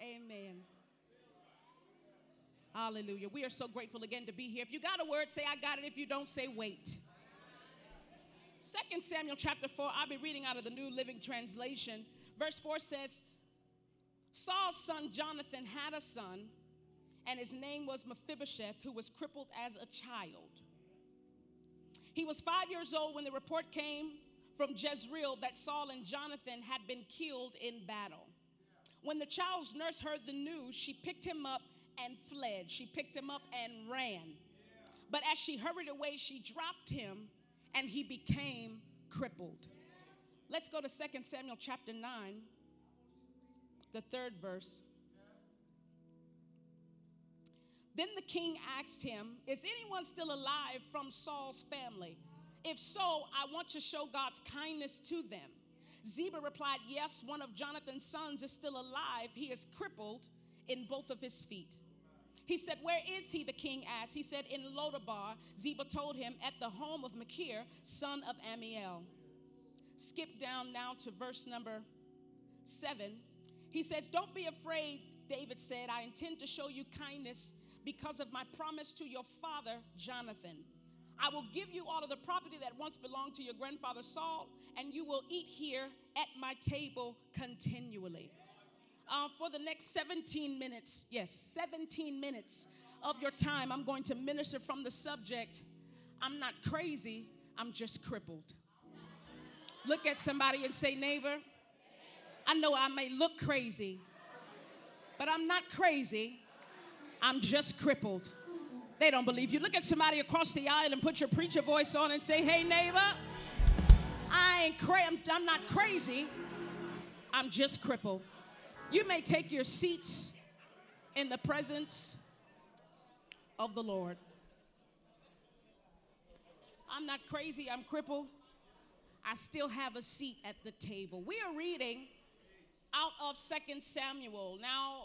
Amen. Hallelujah. We are so grateful again to be here. If you got a word, say, I got it. If you don't, say, wait. Second Samuel chapter 4, I'll be reading out of the New Living Translation. Verse 4 says, Saul's son Jonathan had a son, and his name was Mephibosheth, who was crippled as a child. He was five years old when the report came from Jezreel that Saul and Jonathan had been killed in battle. When the child's nurse heard the news, she picked him up and fled. She picked him up and ran. But as she hurried away, she dropped him and he became crippled. Let's go to 2 Samuel chapter 9, the third verse. Then the king asked him, Is anyone still alive from Saul's family? If so, I want to show God's kindness to them. Ziba replied, Yes, one of Jonathan's sons is still alive. He is crippled in both of his feet. He said, Where is he? The king asked. He said, In Lodabar. Ziba told him, At the home of Machir, son of Amiel. Skip down now to verse number seven. He says, Don't be afraid, David said. I intend to show you kindness because of my promise to your father, Jonathan. I will give you all of the property that once belonged to your grandfather Saul, and you will eat here at my table continually uh, for the next 17 minutes, yes, 17 minutes of your time, I'm going to minister from the subject I'm not crazy, I'm just crippled. Look at somebody and say, neighbor, I know I may look crazy, but I'm not crazy, I'm just crippled. They don't believe you. Look at somebody across the aisle and put your preacher voice on and say, hey, neighbor, I ain't cra- I'm, I'm not crazy, I'm just crippled. You may take your seats in the presence of the Lord. I'm not crazy, I'm crippled. I still have a seat at the table. We are reading out of Second Samuel. Now,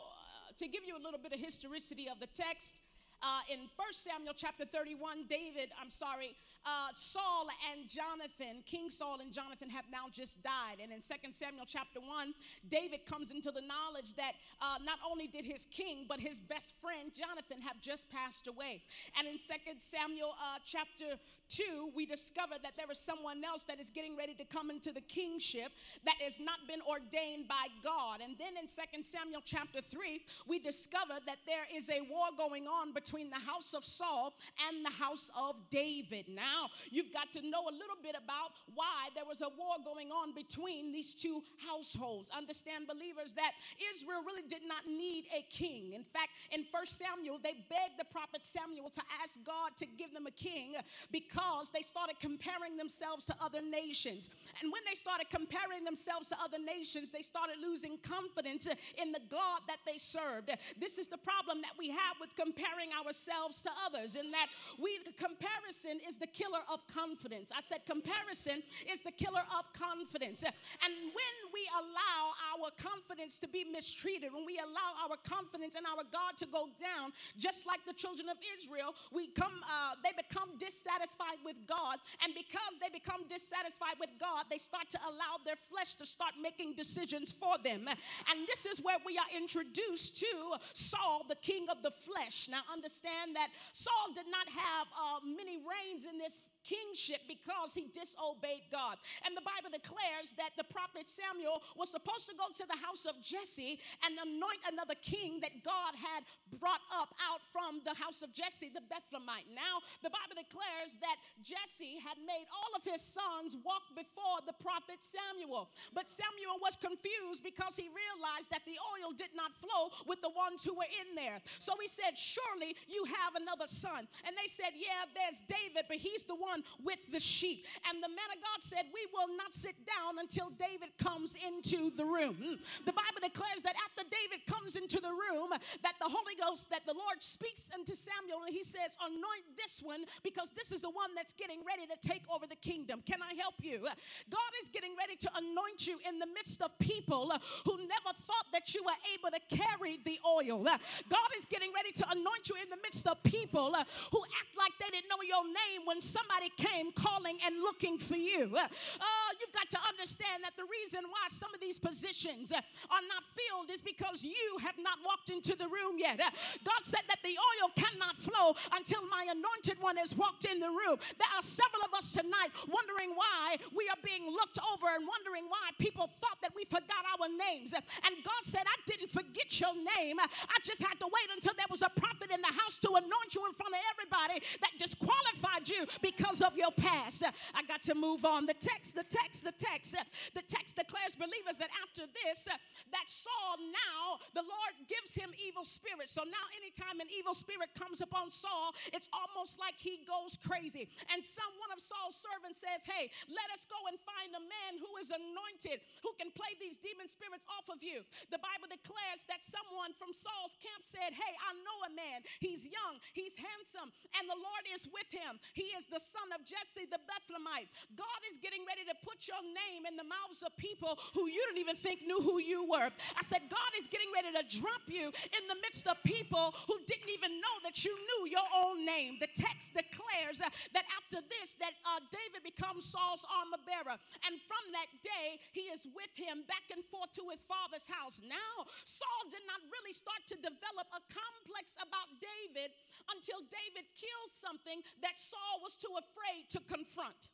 uh, to give you a little bit of historicity of the text, uh, in 1 Samuel chapter 31, David, I'm sorry, uh, Saul and Jonathan, King Saul and Jonathan have now just died. And in 2 Samuel chapter 1, David comes into the knowledge that uh, not only did his king, but his best friend Jonathan have just passed away. And in 2 Samuel uh, chapter 2, we discover that there is someone else that is getting ready to come into the kingship that has not been ordained by God. And then in 2 Samuel chapter 3, we discover that there is a war going on between between the house of Saul and the house of David. Now, you've got to know a little bit about why there was a war going on between these two households. Understand, believers, that Israel really did not need a king. In fact, in 1 Samuel, they begged the prophet Samuel to ask God to give them a king because they started comparing themselves to other nations. And when they started comparing themselves to other nations, they started losing confidence in the God that they served. This is the problem that we have with comparing ourselves to others in that we comparison is the killer of confidence. I said comparison is the killer of confidence. And when we allow our confidence to be mistreated, when we allow our confidence and our God to go down, just like the children of Israel, we come uh, they become dissatisfied with God, and because they become dissatisfied with God, they start to allow their flesh to start making decisions for them. And this is where we are introduced to Saul, the king of the flesh. Now, understand that Saul did not have uh, many reigns in this kingship because he disobeyed God. And the Bible declares that the prophet Samuel was supposed to go to the house of Jesse and anoint another king that God had brought up out from the house of Jesse, the Bethlehemite. Now, the Bible declares that Jesse had made all of his sons walk before the prophet Samuel. But Samuel was confused because he realized that the oil did not flow with the ones who were in there. So he said, Surely you have another son. And they said, Yeah, there's David, but he's the one one with the sheep. And the man of God said, We will not sit down until David comes into the room. Hmm. The Bible declares that after David comes into the room, that the Holy Ghost, that the Lord speaks unto Samuel and he says, Anoint this one because this is the one that's getting ready to take over the kingdom. Can I help you? God is getting ready to anoint you in the midst of people who never thought that you were able to carry the oil. God is getting ready to anoint you in the midst of people who act like they didn't know your name when somebody came calling and looking for you. Uh, uh you've got to understand that the reason why some of these positions uh, are not filled is because you have not walked into the room yet. Uh, God said that the oil cannot flow until my anointed one has walked in the room. There are several of us tonight wondering why we are being looked over and wondering why people thought that we forgot our names. And God said, I didn't forget your name. I just had to wait until there was a prophet in the house to anoint you in front of everybody that disqualified you because of your past. I got to move on. The text, the text, the text. The text declares believers that after this, that Saul now, the Lord gives him evil spirits. So now anytime an evil spirit comes upon Saul, it's almost like he goes crazy. And some one of Saul's servants says, Hey, let us go and find a man who is anointed, who can play these demon spirits off of you. The Bible declares that someone from Saul's camp said, Hey, I know a man. He's young, he's handsome, and the Lord is with him. He is the son of Jesse the Bethlehemite. God is getting ready to put your name in the mouths of people who you didn't even think knew who you were. I said, God is getting ready to drop you in the midst of people who didn't even know that you knew your own name. The text declares uh, that after this, that uh, David becomes Saul's armor bearer. And from that day, he is with him back and forth to his father's house. Now, Saul did not really start to develop a complex about David until David killed something that Saul was too afraid to confront.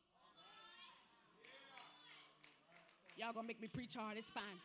Y'all gonna make me preach hard, it's fine.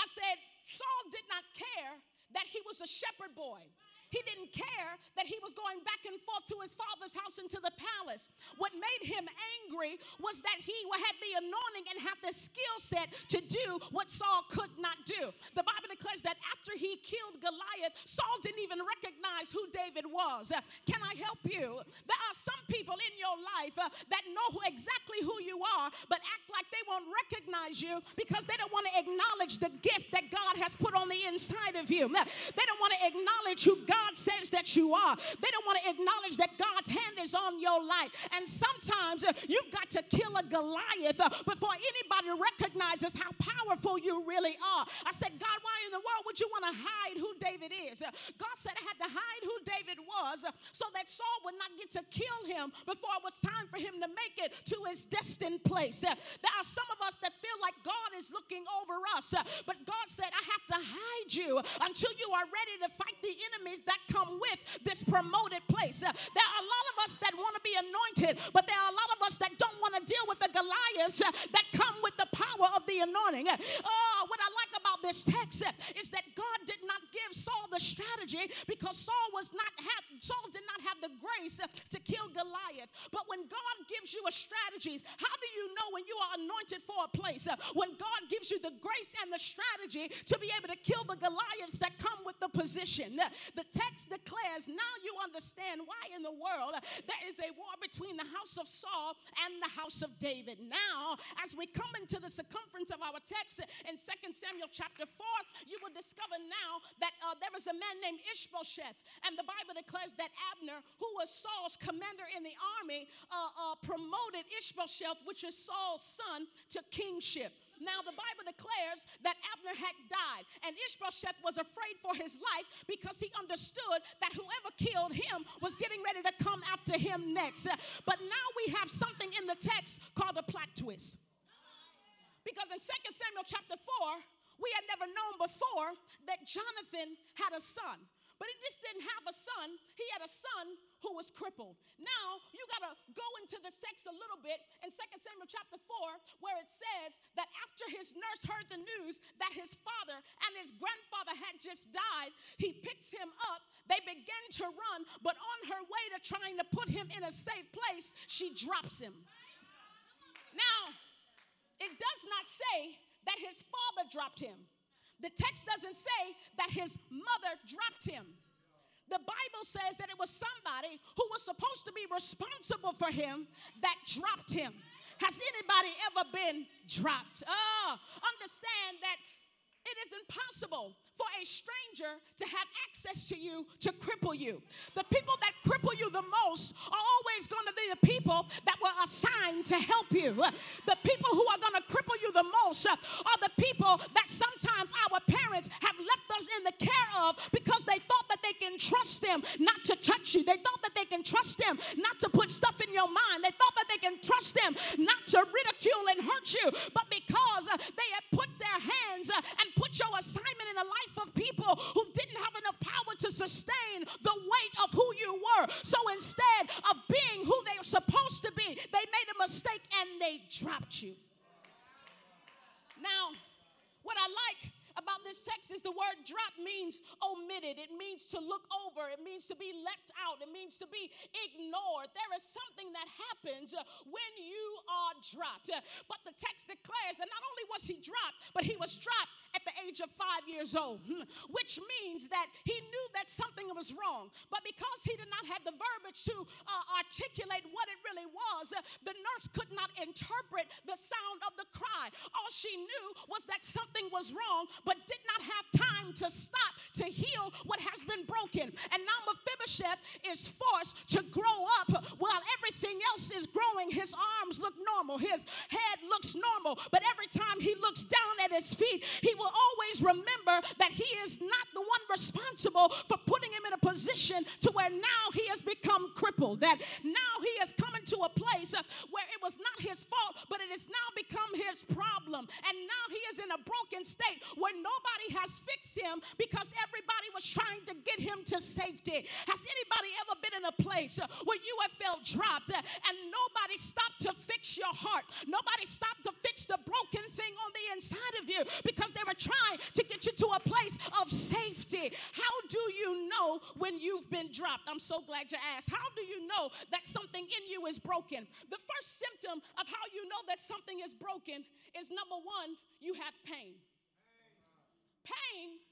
I said, Saul did not care that he was a shepherd boy. He didn't care that he was going back and forth to his father's house into the palace. What made him angry was that he had the anointing and had the skill set to do what Saul could not do. The Bible declares that after he killed Goliath, Saul didn't even recognize who David was. Uh, can I help you? There are some people in your life uh, that know exactly who you are, but act like they won't recognize you because they don't want to acknowledge the gift that God has put on the inside of you. They don't want to acknowledge who God God says that you are. They don't want to acknowledge that God's hand is on your life. And sometimes uh, you've got to kill a Goliath uh, before anybody recognizes how powerful you really are. I said, God, why in the world would you want to hide who David is? Uh, God said I had to hide who David was so that Saul would not get to kill him before it was time for him to make it to his destined place. There are some of us that feel like God is looking over us, but God said, I have to hide you until you are ready to fight the enemies that come with this promoted place. Uh, there are a lot of us that want to be anointed, but there are a lot of us that don't want to deal with the Goliaths uh, that come with the power of the anointing. Oh, what I like about this text is that God did not give Saul the strategy because Saul was not have, Saul did not have the grace to kill Goliath. But when God gives you a strategy, how do you know when you are anointed for a place? Uh, when God gives you the grace and the strategy to be able to kill the Goliaths that come with the position. The text declares, now you understand why in the world there is a war between the house of Saul and the house of David. Now, as we come into the circumference of our text in 2 Samuel chapter 4, you will discover now that uh, there was a man named Ishbosheth, and the Bible declares that Abner, who was Saul's commander in the army, uh, uh, promoted Ishbosheth, which is Saul's son, to kingship. Now, the Bible declares that Abner had died, and Ishbosheth was afraid for his life because he understood that whoever killed him was getting ready to come after him next. But now we have something in the text called a plot twist. Because in 2 Samuel chapter 4, we had never known before that Jonathan had a son. But he just didn't have a son, he had a son who was crippled. Now, you got to go into the sex a little bit in 2 Samuel chapter 4, where it says that after his nurse heard the news that his father and his grandfather had just died, he picks him up. They begin to run, but on her way to trying to put him in a safe place, she drops him. Now, it does not say that his father dropped him. The text doesn't say that his mother dropped him. The Bible says that it was somebody who was supposed to be responsible for him that dropped him. Has anybody ever been dropped? Oh, understand that it is impossible for a stranger to have access to you to cripple you. The people that cripple you the most are always going to be the people that were assigned to help you. The people who are going to cripple you the most are the people that sometimes our parents have left us in the care of because they thought that they can trust them not to touch you. They thought that they can trust them not to put stuff in your mind. They thought that they can trust them not to ridicule and hurt you. But because they had put their hands and your assignment in the life of people who didn't have enough power to sustain the weight of who you were. So instead of being who they were supposed to be, they made a mistake and they dropped you. Now, what I like about this text is the word drop means omitted. It means to look over. It means to be left out. It means to be ignored. There is something that happens uh, when you are dropped. Uh, but the text declares that not only was he dropped, but he was dropped at the age of five years old, hmm, which means that he knew that something was wrong. But because he did not have the verbiage to uh, articulate what it really was, uh, the nurse could not interpret the sound of the cry. All she knew was that something was wrong, but did not have time to stop to heal what has been broken. And now Mephibosheth is forced to grow up while everything else is growing. His arms look normal, his head looks normal, but every time he looks down at his feet, he will always remember that he is not the one responsible for putting him in a position to where now he has become crippled, that now he has come into a place where it was not his fault, but it has now become his problem. And now he is in a broken state where nobody has fixed him because everybody was trying to get him to safety. Has anybody ever been in a place where you have felt dropped and nobody stopped to fix your heart? Nobody stopped to fix the broken thing on the inside of you because they were trying to get you to a place of safety. How do you know when you've been dropped? I'm so glad you asked. How do you know that something in you is broken? The first symptom of how you know that something is broken is number one, you have pain pain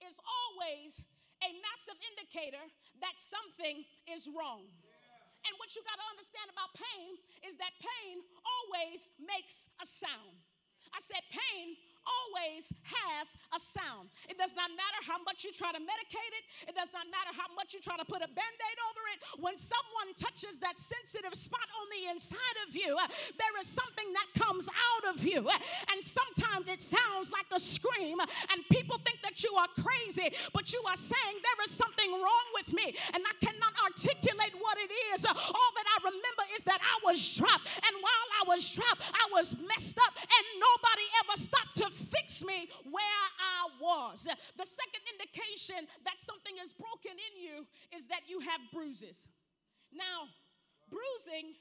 is always a massive indicator that something is wrong. And what you got to understand about pain is that pain always makes a sound. I said, pain always has a sound. It does not matter how much you try to medicate it, it does not matter how much you try to put a band aid over it. When someone touches that sensitive spot on the inside of you, uh, there is something that comes out of you. Uh, and sometimes it sounds like a scream, and people think that you are crazy, but you are saying there is something wrong with me, and I cannot articulate what it is. Uh, all that I remember is that I was dropped, and while I was dropped, I was messed up, and nobody ever stopped to fix me where I was. The second indication that something is broken in you is that you have bruises. Now, bruising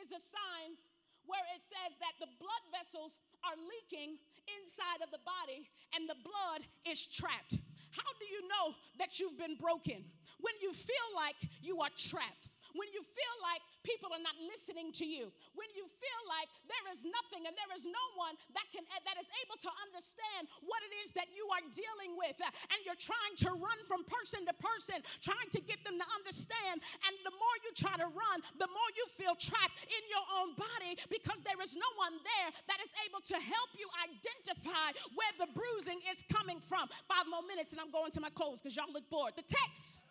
is a sign where it says that the blood vessels are leaking inside of the body and the blood is trapped. How do you know that you've been broken? When you feel like you are trapped when you feel like people are not listening to you, when you feel like there is nothing and there is no one that can that is able to understand what it is that you are dealing with, uh, and you're trying to run from person to person, trying to get them to understand, and the more you try to run, the more you feel trapped in your own body because there is no one there that is able to help you identify where the bruising is coming from. Five more minutes, and I'm going to my close because y'all look bored. The text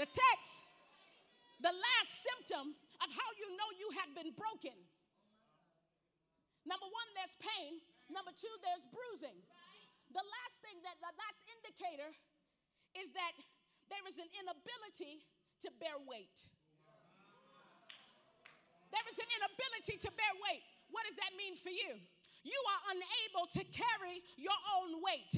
The text, the last symptom of how you know you have been broken. Number one, there's pain. Number two, there's bruising. The last thing that the last indicator is that there is an inability to bear weight. There is an inability to bear weight. What does that mean for you? you are unable to carry your own weight.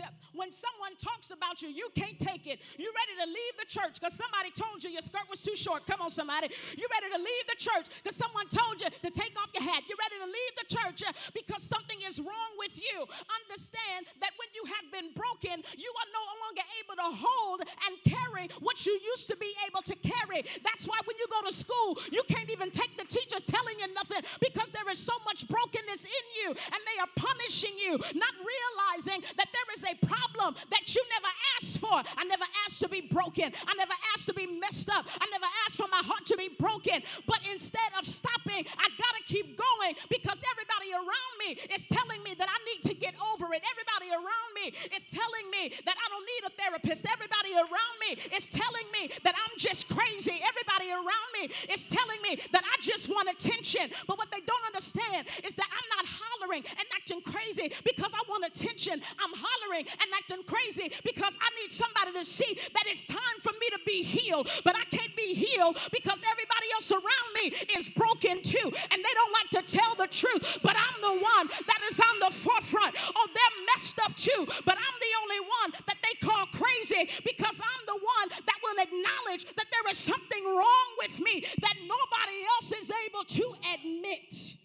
When someone talks about you, you can't take it. You're ready to leave the church because somebody told you your skirt was too short. Come on, somebody. You're ready to leave the church because someone told you to take off your hat. You're ready to leave the church because something is wrong with you. Understand that when you have been broken, you are no longer able to hold and carry what you used to be able to carry. That's why when you go to school, you can't even take the teachers telling you nothing because there is so much brokenness in you and they are punishing you, not realizing that there is a problem that you never asked for. I never asked to be broken. I never asked to be messed up. I never asked for my heart to be broken. But instead of stopping, I got to keep going because everybody around me is telling me that I need to get over it. Everybody around me is telling me that I don't need a therapist. Everybody around me is telling me that I'm just crazy. Everybody around me is telling me that I just want attention. But what they don't understand is that I'm not hollering and acting crazy because I want attention. I'm hollering and acting crazy because I need somebody to see that it's time for me to be healed. But I can't be healed because everybody else around me is broken too. And they don't like to tell the truth. But I'm the one that is on the forefront. Oh, they're messed up too. But I'm the only one that they call crazy because I'm the one that will acknowledge that there is something wrong with me that nobody else is able to admit.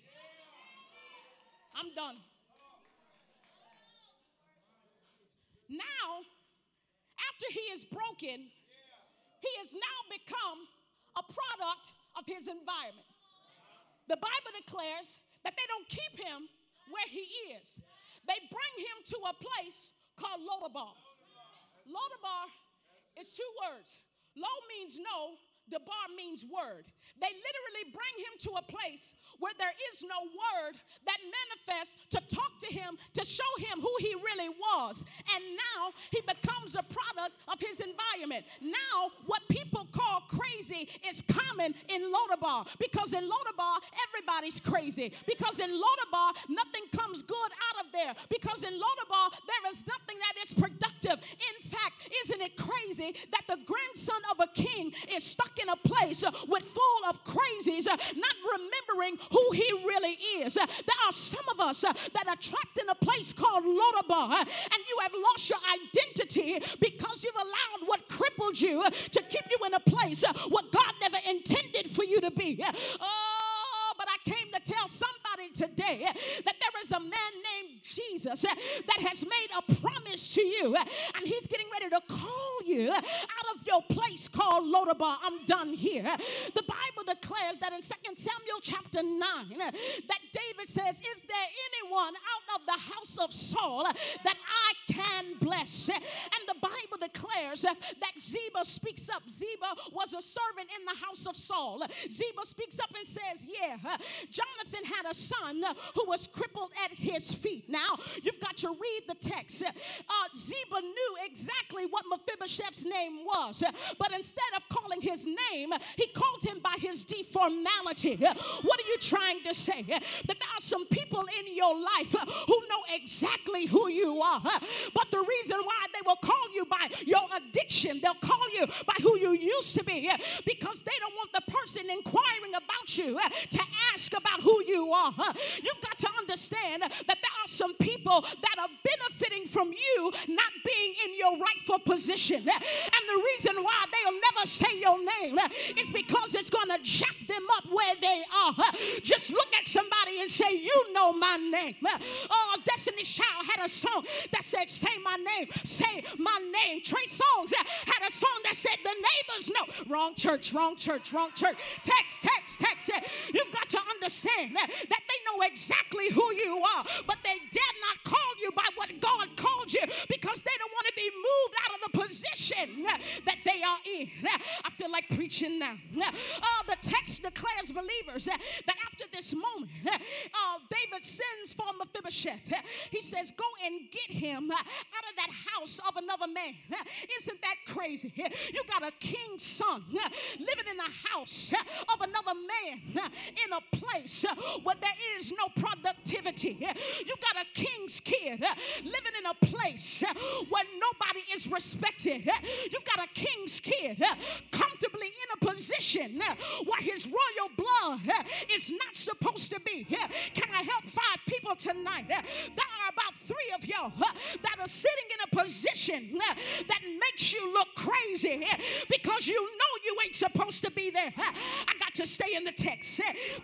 I'm done. Now, after he is broken, he has now become a product of his environment. The Bible declares that they don't keep him where he is, they bring him to a place called Lodabar. Lodabar is two words. Lo means no, the bar means word. They literally bring him to a place where there is no word that manifests to talk to him, to show him who he was. And now he becomes a product of his environment. Now, what people call crazy is common in Lodabar because in Lodabar, everybody's crazy. Because in Lodabar, nothing comes good out of there. Because in Lodabar, there is nothing that is productive. In fact, isn't it crazy that the grandson of a king is stuck in a place with full of crazies, not remembering who he really is. There are some of us that are trapped in a place called Lodabar, and you have lost your identity because you've allowed what crippled you to keep you in a place uh, what God never intended for you to be. Oh, but I came to tell somebody today that there is a man named Jesus that has made a promise to you, and he's getting ready to call you out of your place called Lodabar. I'm done here. The Bible declares that in 2 Samuel chapter 9 that David says, Is there anyone out of the house of Saul that I can bless? And the Bible declares that Ziba speaks up. Ziba was a servant in the house of Saul. Ziba speaks up and says, Yeah, Jonathan had a son who was crippled at his feet. Now, you've got to read the text. Uh, Ziba knew exactly what Mephibosheth's name was, but instead of calling his name, he called him by his deformality. What are you trying to say? That there are some people in your life who know exactly who you are, but the reason why they will call you by your addiction, they'll call you by who you used to be because they don't want the person inquiring about you to ask about who you are. You've got to understand that there are some people that are benefiting from you not being in your rightful position. And the reason why they'll never say your name is because it's going to jack them up where they are. Just look at somebody and say, You know my name. Oh, Destiny's Child had a song that said, Say my name, say my name. Trey Songz had a song that said, The neighbors know. Wrong church, wrong church, wrong church. Text, text, text. You've got to understand that they know exactly who you are, but they dare not call you by what God called you because they don't want to be moved out of the position that they are in. I feel like preaching now. Uh, the text declares believers that after this moment, uh, David sends for Mephibosheth. He says, Go and get him out of that house of another man. Isn't that crazy? You got a king's son living in the house of another man in a place uh, where there is no productivity. Uh, you got a king's kid uh, living in a place where nobody is respected. You've got a king's kid comfortably in a position where his royal blood is not supposed to be. Can I help five people tonight? There are about three of y'all that are sitting in a position that makes you look crazy because you know you ain't supposed to be there. I got to stay in the text.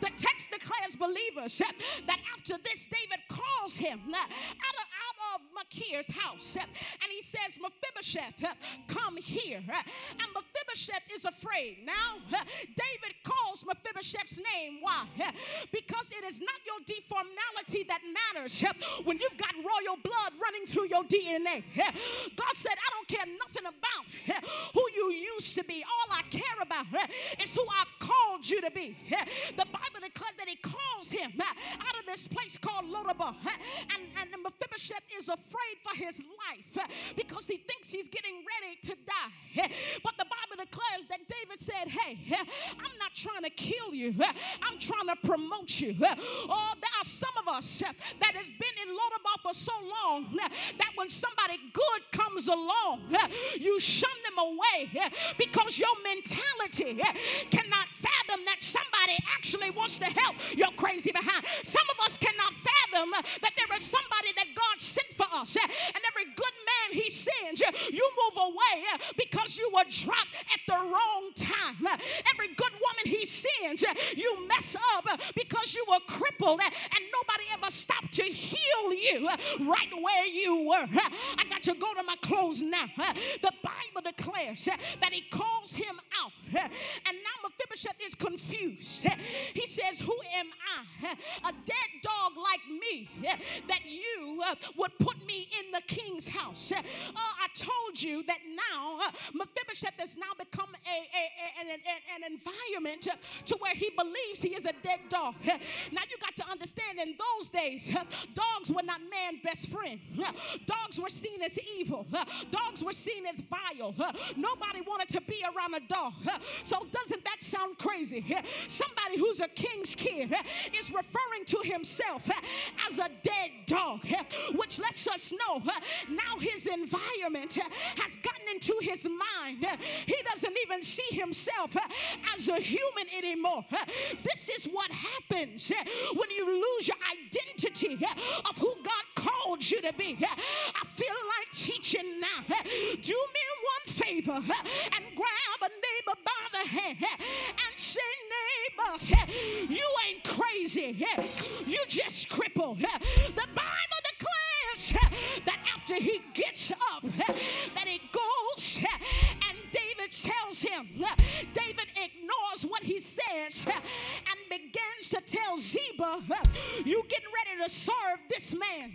The text declares believers that after this, David calls him out of, out of Machir's house. And he says, Mephibosheth, come here. And Mephibosheth is afraid. Now, David calls Mephibosheth's name. Why? Because it is not your deformality that matters when you've got royal blood running through your DNA. God said, I don't care nothing about who you used to be. All I care about is who I've called you to be. The Bible declares that he calls him uh, out of this place called Lodabar. Uh, and, and Mephibosheth is afraid for his life uh, because he thinks he's getting ready to die. But the Bible declares that David said, Hey, I'm not trying to kill you, I'm trying to promote you. Oh, some of us uh, that have been in Lodabar for so long uh, that when somebody good comes along, uh, you shun them away because your mentality cannot fathom that somebody actually wants to help your crazy behind. Some of us cannot fathom that there is somebody that God sent for us, and every good man he sends, you move away because you were dropped at the wrong time. Every good woman he sends, you mess up because you were crippled and nobody ever stopped to heal you right where you were. I got to go to my close now. The Bible declares that he calls him out, and now Mephibosheth is confused. He says, Who am I? A dead dog like me that you would put me in the king's house. Uh, I told you that now Mephibosheth has now become a, a, a an, an, environment to where he believes he is a dead dog. Now you got to understand in those days, dogs were not man's best friend. Dogs were seen as evil. Dogs were seen as vile. Nobody wanted to be around a dog. So doesn't that sound crazy? Somebody who's a king's kid is referring to himself as a dead dog, which lets us know now his environment has gotten into his mind. He doesn't even see himself as a human anymore. This is what happens when you lose your identity eh, of who God called you to be. Eh. I feel like teaching now. Eh. Do me one favor and grab a neighbor by the hand and say, neighbor, you ain't crazy. You just crippled. The Bible declares that after he gets up, that he goes and David tells him, David ignores what he says and begins to Ziba, You getting ready to serve this man.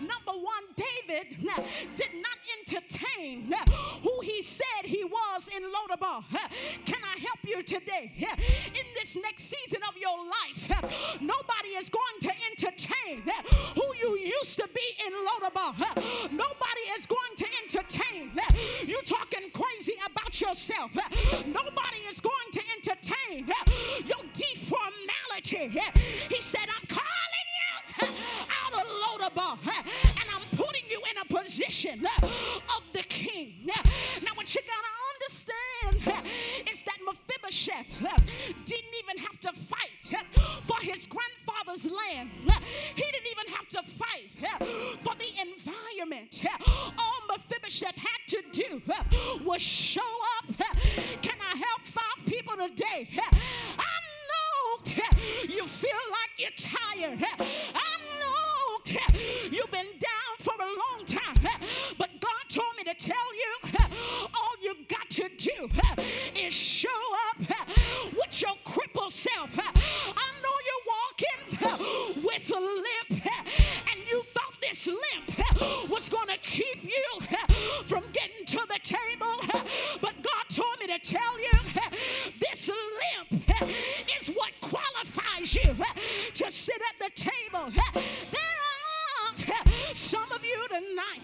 Number one, David did not entertain who he said he was in Lodabar. Can I help you today? In this next season of your life, nobody is going to entertain who you used to be in Lodabar. Nobody is going to entertain you talking crazy about yourself. Nobody is going to entertain your deformality. He said, I'm calling you out of Lodabar and I'm putting you in a position of the king. Now, what you gotta understand is that Mephibosheth didn't even have to fight for his grandfather's land, he didn't even have to fight for the environment. All Mephibosheth had to do was show up. Can I help five people today? I know you feel like you're tired. I know you've been down for a long time, but God told me to tell you all you got to do is show up with your crippled self. I know you're walking with a limp, and you this limp was going to keep you from getting to the table, but God told me to tell you this limp is what qualifies you to sit at the table. There some of you tonight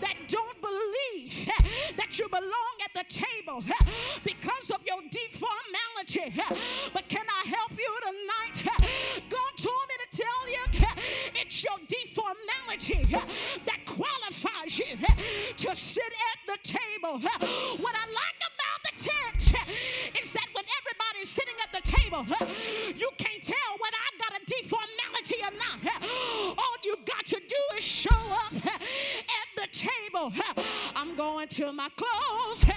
that don't believe that you belong at the table because of your deformality. But can I help you tonight? God told me to tell you it's your deformality that qualifies you to sit at the table. What I like about the text is that when everybody's sitting at the table, you my close.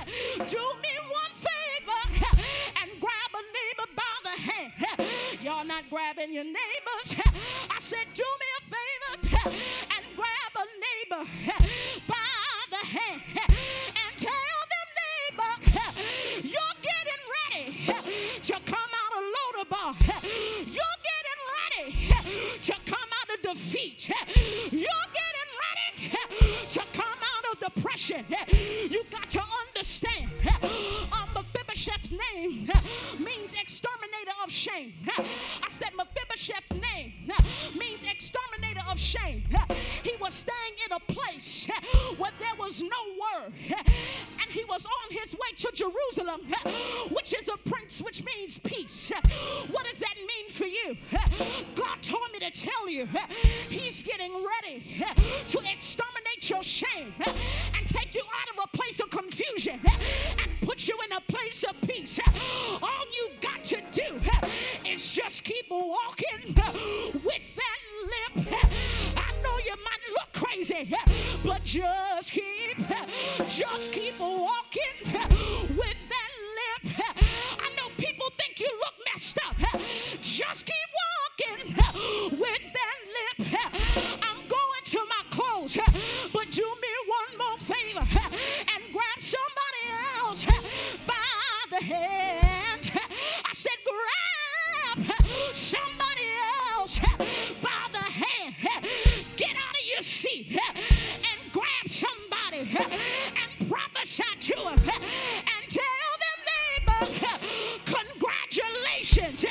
Congratulations.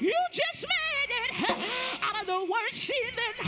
You just made it out of the worst season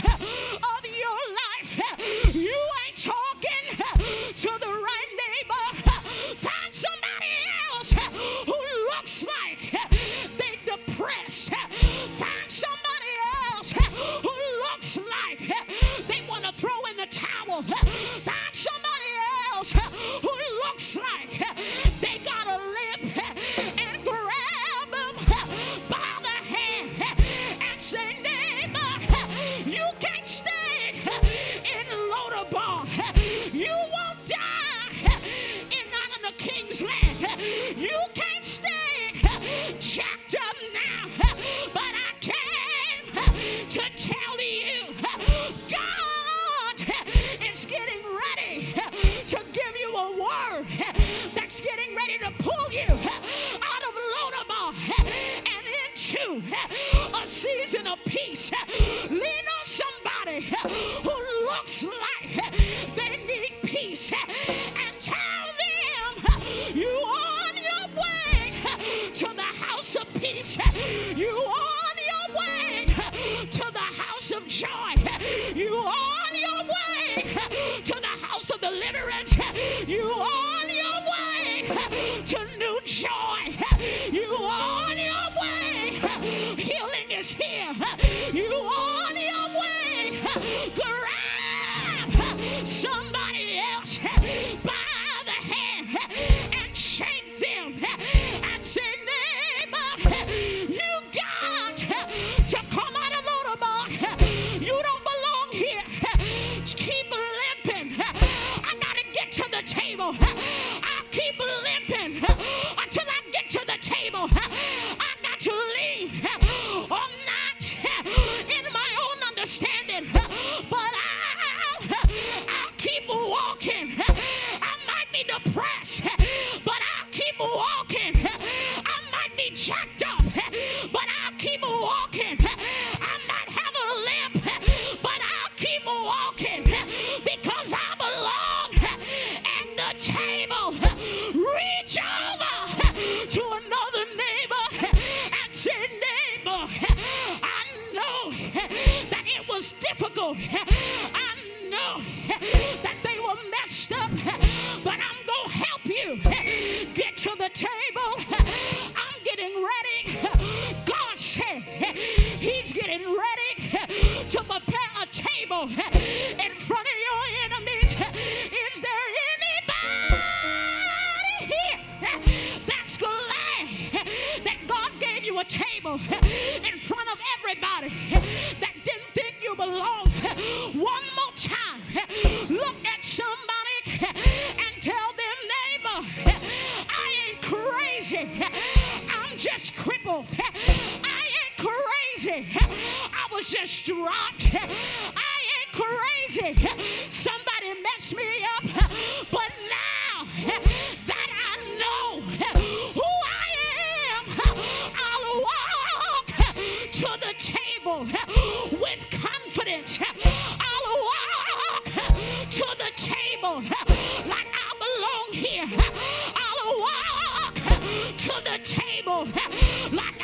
keep limping until I get to the table. rock. I ain't crazy. Somebody messed me up. But now that I know who I am, I'll walk to the table with confidence. I'll walk to the table like I belong here. I'll walk to the table like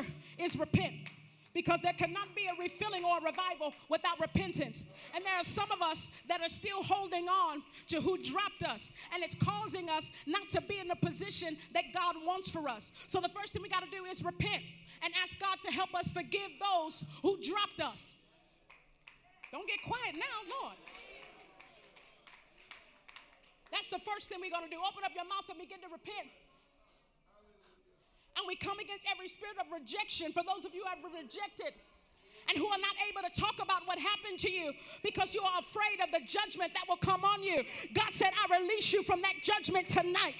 altar is repent because there cannot be a refilling or a revival without repentance. And there are some of us that are still holding on to who dropped us, and it's causing us not to be in the position that God wants for us. So the first thing we got to do is repent and ask God to help us forgive those who dropped us. Don't get quiet now, Lord. That's the first thing we're going to do. Open up your mouth and begin to repent. And we come against every spirit of rejection for those of you who have rejected and who are not able to talk about what happened to you because you are afraid of the judgment that will come on you. God said, I release you from that judgment tonight.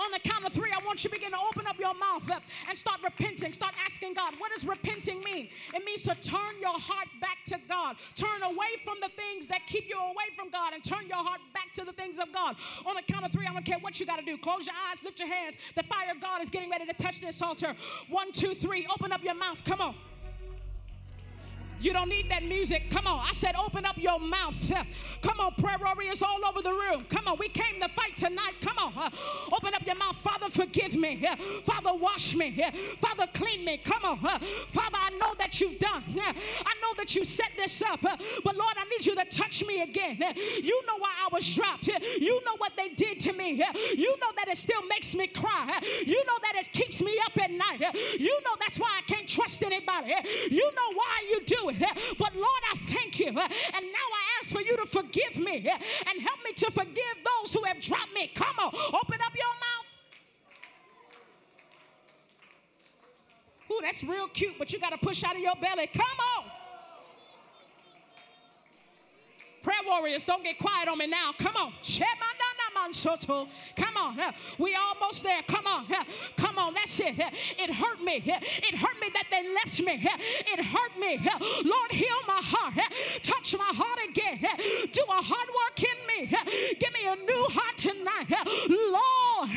On the count of three, I want you to begin to open up your mouth uh, and start repenting. Start asking God, what does repenting mean? It means to turn your heart back to God. Turn away from the things that keep you away from God and turn your heart back to the things of God. On the count of three, I don't care what you got to do. Close your eyes, lift your hands. The fire of God is getting ready to touch this altar. One, two, three. Open up your mouth. Come on. You don't need that music. Come on. I said, open up your mouth. Come on, prayer warriors all over the room. Come on. We came to fight tonight. Come on. Open up your mouth. Father, forgive me. Father, wash me. Father, clean me. Come on. Father, I know that you've done. I know that you set this up. But Lord, I need you to touch me again. You know why I was dropped. You know what they did to me. You know that it still makes me cry. You know that it keeps me up at night. You know that's why I can't trust anybody. You know why you do it. But Lord, I thank you. And now I ask for you to forgive me and help me to forgive those who have dropped me. Come on, open up your mouth. Ooh, that's real cute, but you got to push out of your belly. Come on. Prayer warriors, don't get quiet on me now. Come on. Come on. We almost there. Come on. Come on. That's it. It hurt me. It hurt me that they left me. It hurt me. Lord, heal my heart. Touch my heart again. Do a hard work in me. Give me a new heart tonight. Lord,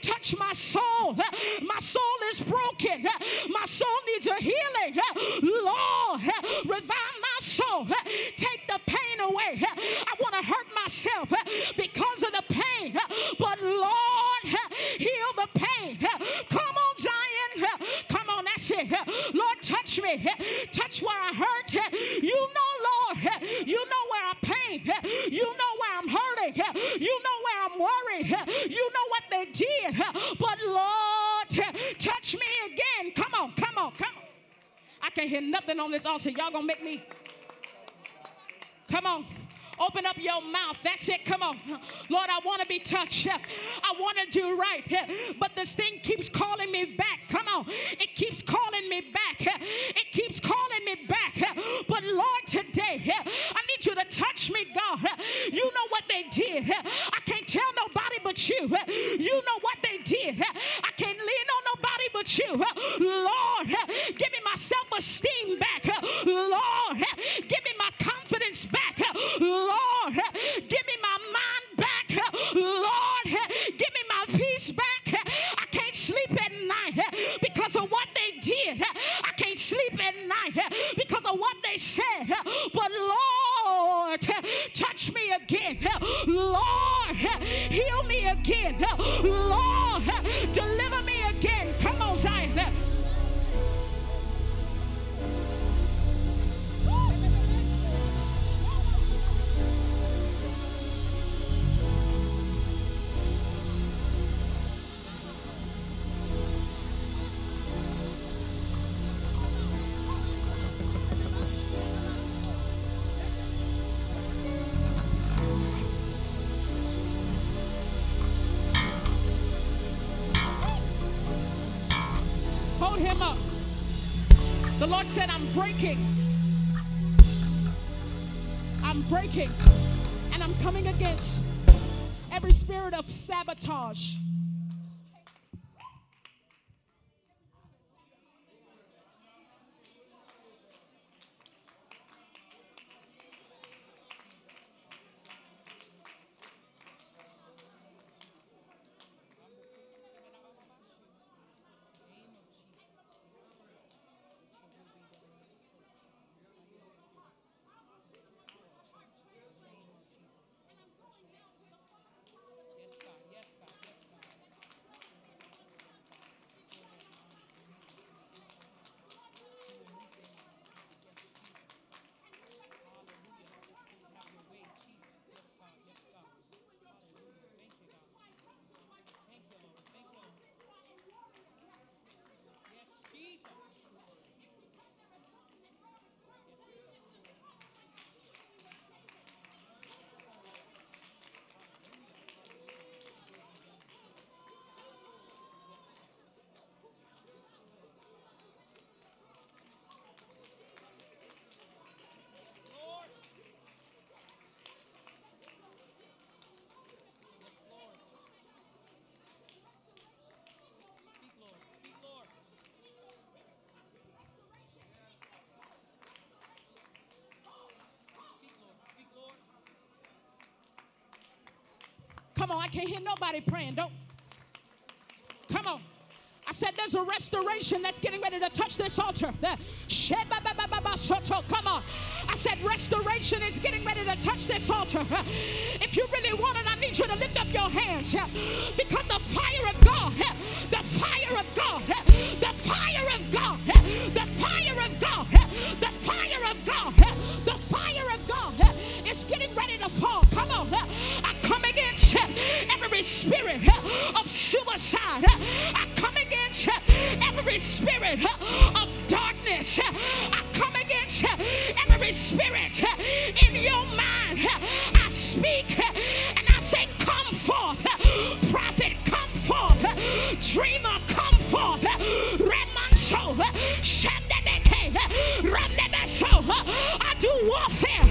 touch my soul. My soul is broken. My soul needs a healing. Lord, revive my soul. Take the pain away. I want to hurt myself uh, because of the pain. Uh, but Lord, uh, heal the pain. Come on, Zion. Come on, that's it. Lord, touch me. Touch where I hurt. You know, Lord. You know where I pain. You know where I'm hurting. You know where I'm worried. You know what they did. But Lord, touch me again. Come on, come on, come on. I can't hear nothing on this altar. Y'all gonna make me. Come on. Open up your mouth. That's it. Come on. Lord, I want to be touched. I want to do right. But this thing keeps calling me back. Come on. It keeps calling me back. It keeps calling me back. But Lord, today, I need you to touch me, God. You know what they did. I can't tell nobody but you. You know what they did. I can't lean on nobody but you. Lord, give me my self esteem back. Lord, give me my confidence back. Sabotage. Come on, I can't hear nobody praying. Don't. Come on. I said there's a restoration that's getting ready to touch this altar. Come on. I said restoration is getting ready to touch this altar. If you really want it, I need you to lift up your hands. Because the fire of God, the fire of God, the fire of God, the fire of God, the fire of God, the fire of God is getting ready to fall. Come on every spirit of suicide. I come against every spirit of darkness. I come against every spirit in your mind. I speak and I say, Come forth, prophet, come forth, dreamer, come forth, Remanso, Shandabeke, Randabaso. I do warfare.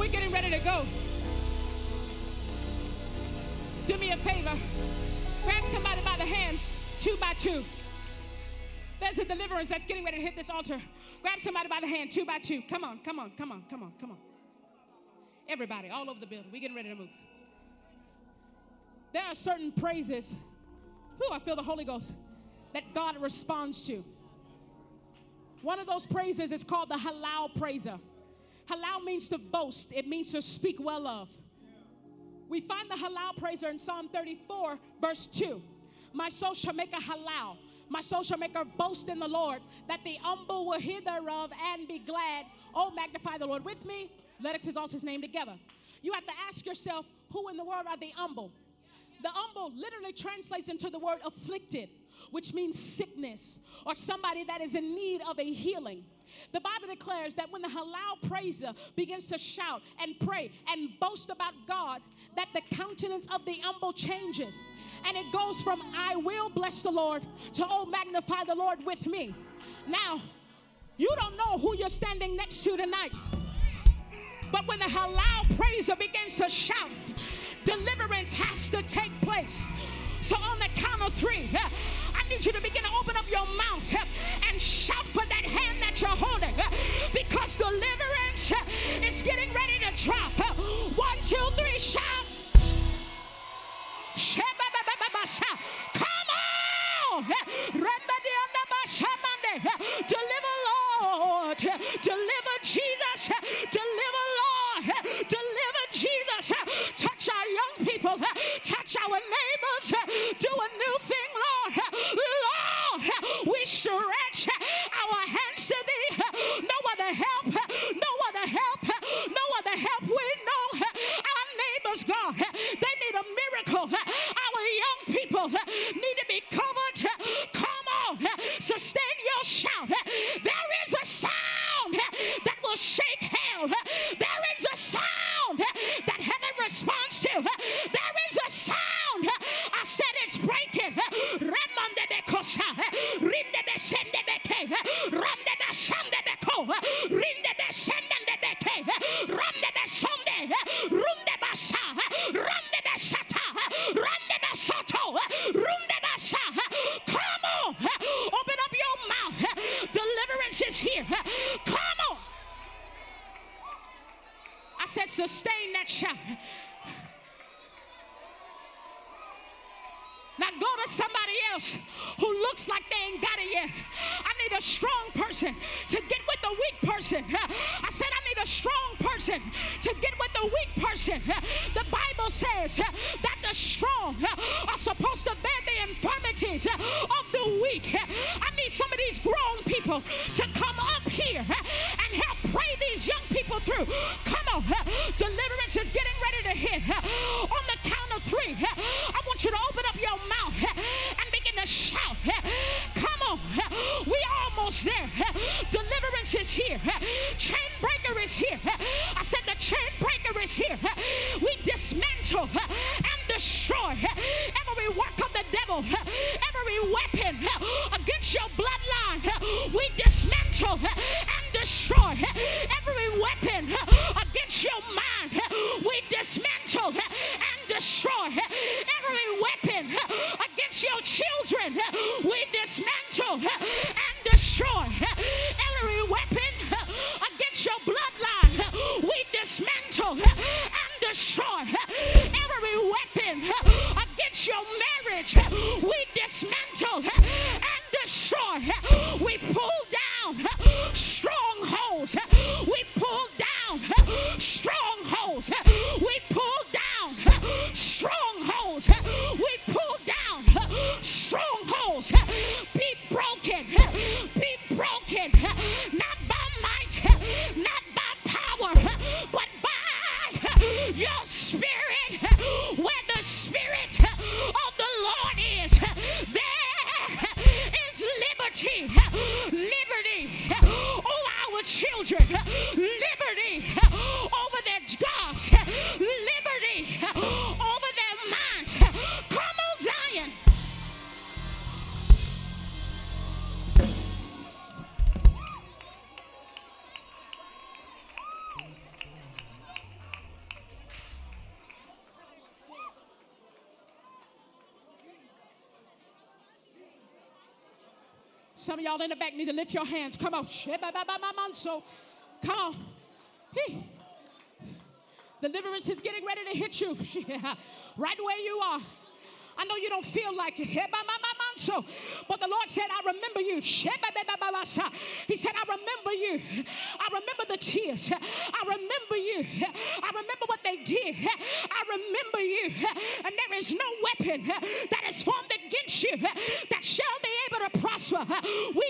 We're getting ready to go. Do me a favor. Grab somebody by the hand, two by two. There's a deliverance that's getting ready to hit this altar. Grab somebody by the hand, two by two. Come on, come on, come on, come on, come on. Everybody, all over the building. We're getting ready to move. There are certain praises. Who I feel the Holy Ghost that God responds to. One of those praises is called the halal praiser. Halal means to boast, it means to speak well of. We find the halal praiser in Psalm 34, verse 2. My soul shall make a halal. My soul shall make a boast in the Lord, that the humble will hear thereof and be glad. Oh, magnify the Lord with me. Let us exalt his name together. You have to ask yourself, who in the world are the humble? The humble literally translates into the word afflicted, which means sickness or somebody that is in need of a healing. The Bible declares that when the halal praiser begins to shout and pray and boast about God, that the countenance of the humble changes. And it goes from I will bless the Lord to oh magnify the Lord with me. Now, you don't know who you're standing next to tonight. But when the halal praiser begins to shout, deliverance has to take place. So on the count of three, need you to begin to open up your mouth and shout for that hand that you're holding because deliverance is getting ready to drop. One, two, three, shout. Come on! Deliver, lift your hands. Come on. Come on. Deliverance is getting ready to hit you. right where you are. I know you don't feel like it. But the Lord said, I remember you. He said, I remember you. I remember the tears. I remember you. I remember what they did. I remember you. And there is no weapon that is formed against you that shall be able to prosper. We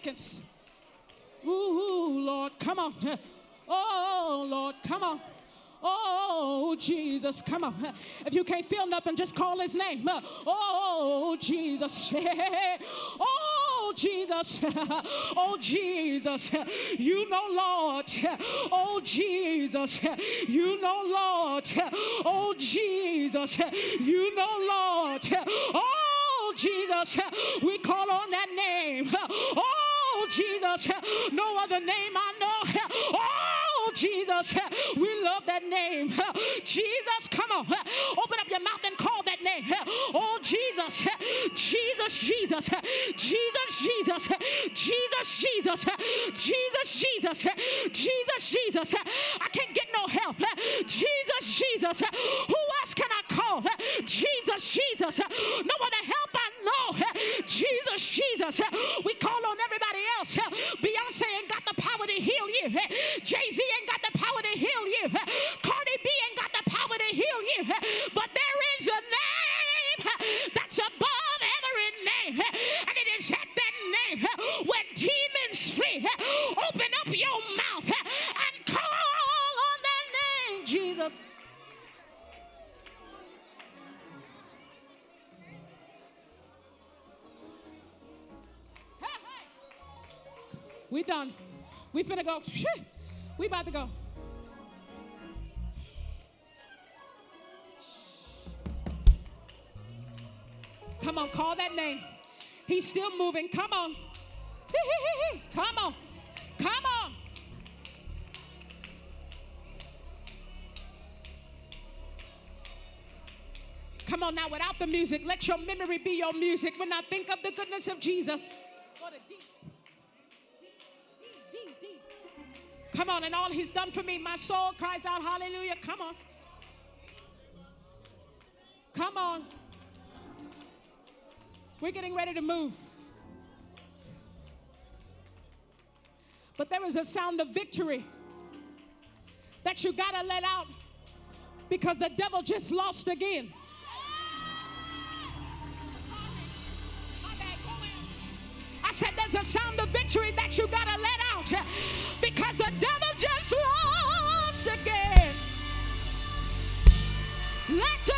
seconds. Ooh, Lord, come on. Oh, Lord, come on. Oh, Jesus, come on. If you can't feel nothing, just call his name. Oh, Jesus. Oh, Jesus. Oh, Jesus. You know, Lord. Oh, Jesus. You know, Lord. Oh, Jesus. You know, Lord. Oh, Jesus. We call on that name. Oh, Jesus. No other name I know. Oh, Jesus. We love that name. Jesus, come on. Open up your mouth and call that name. Oh, Jesus. Jesus, Jesus. Jesus, Jesus. Jesus, Jesus. Jesus, Jesus. Jesus, Jesus. I can't get no help. Jesus, Jesus. Who else can I call? Jesus, Jesus. No other. Jesus. We call on everybody else. Beyonce ain't got the power to heal you. Jay Z ain't got the power to heal you. Cardi B ain't got the power to heal you. But We done. We finna go. We about to go. Come on, call that name. He's still moving. Come on. Come on. Come on. Come on now, without the music, let your memory be your music. When I think of the goodness of Jesus, Come on, and all he's done for me, my soul cries out, Hallelujah. Come on. Come on. We're getting ready to move. But there is a sound of victory that you got to let out because the devil just lost again. I said there's a sound of victory that you got to let out because the devil Let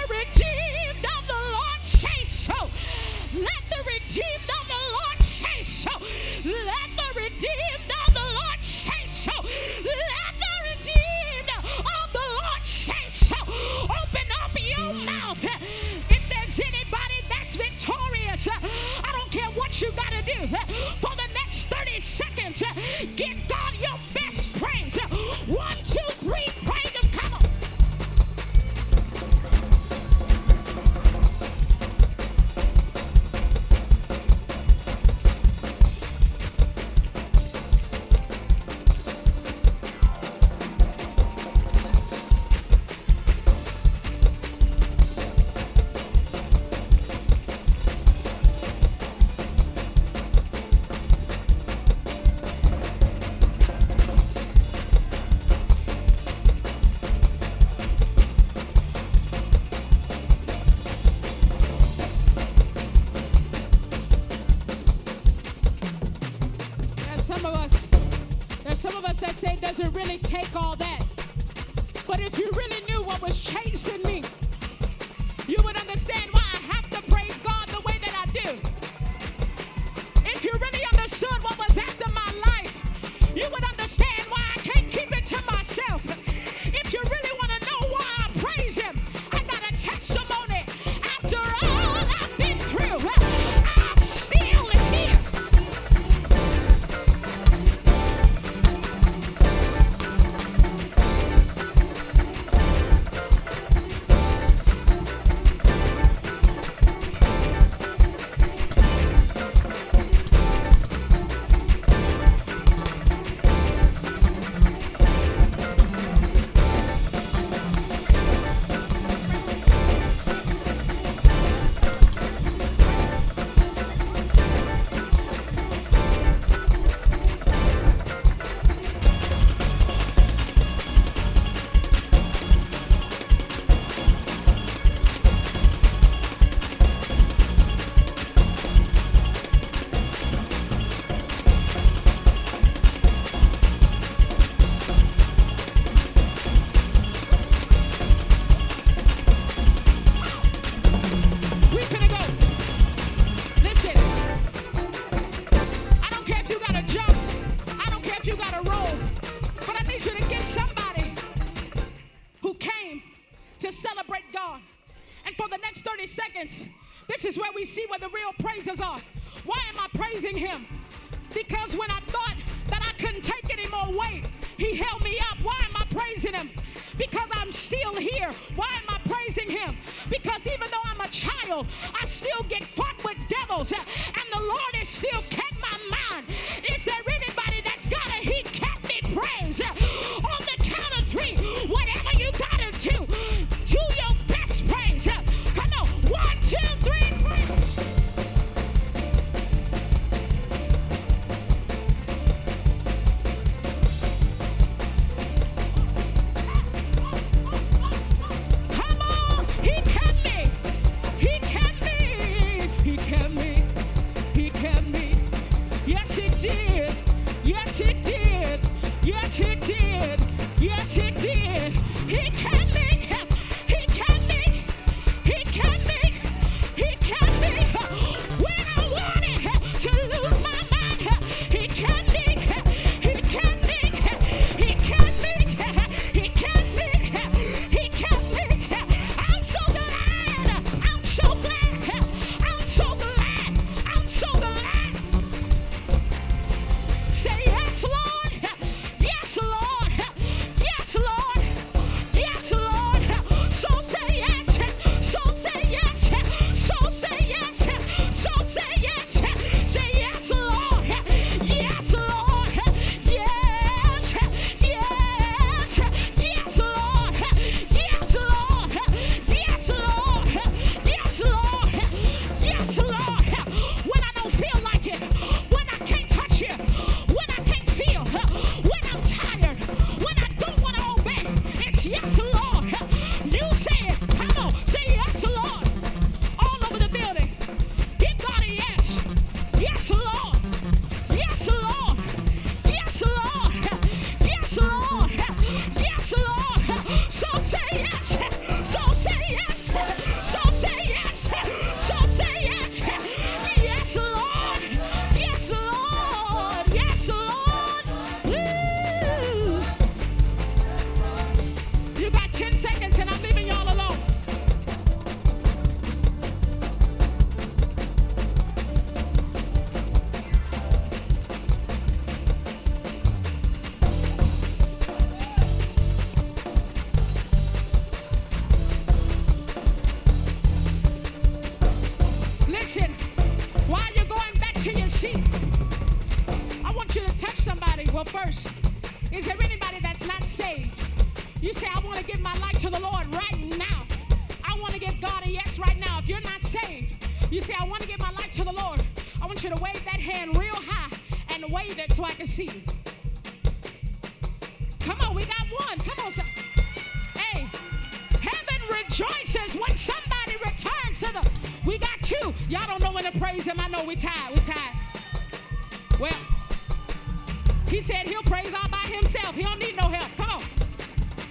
He said he'll praise all by himself. He don't need no help. Come on.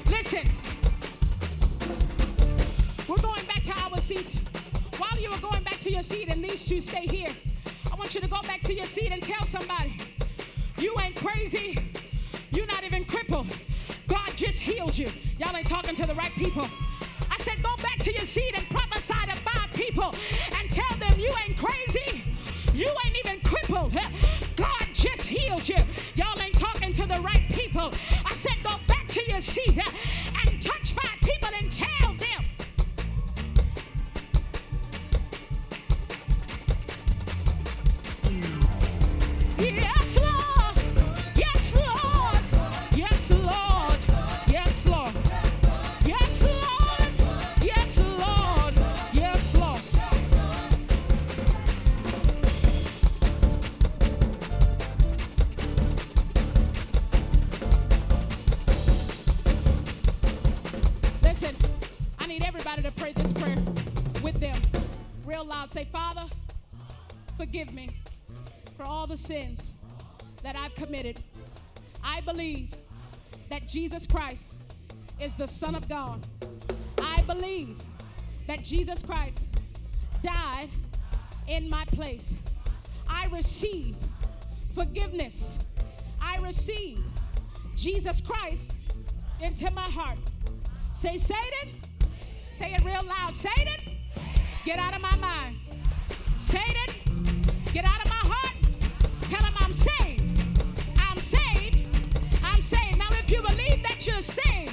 Listen. We're going back to our seats. While you are going back to your seat and these two stay here, I want you to go back to your seat and tell somebody, you ain't crazy. You're not even crippled. God just healed you. Y'all ain't talking to the right people. I said, go back to your seat and prophesy to five people and tell them you ain't crazy. You ain't even crippled. God just healed you. back to Jesus Christ is the Son of God. I believe that Jesus Christ died in my place. I receive forgiveness. I receive Jesus Christ into my heart. Say, Satan, say it real loud. Satan, get out of my mind. Satan, get out of my heart. Tell him I'm saved. I'm saved. I'm saved. Now, if you believe that you're saved,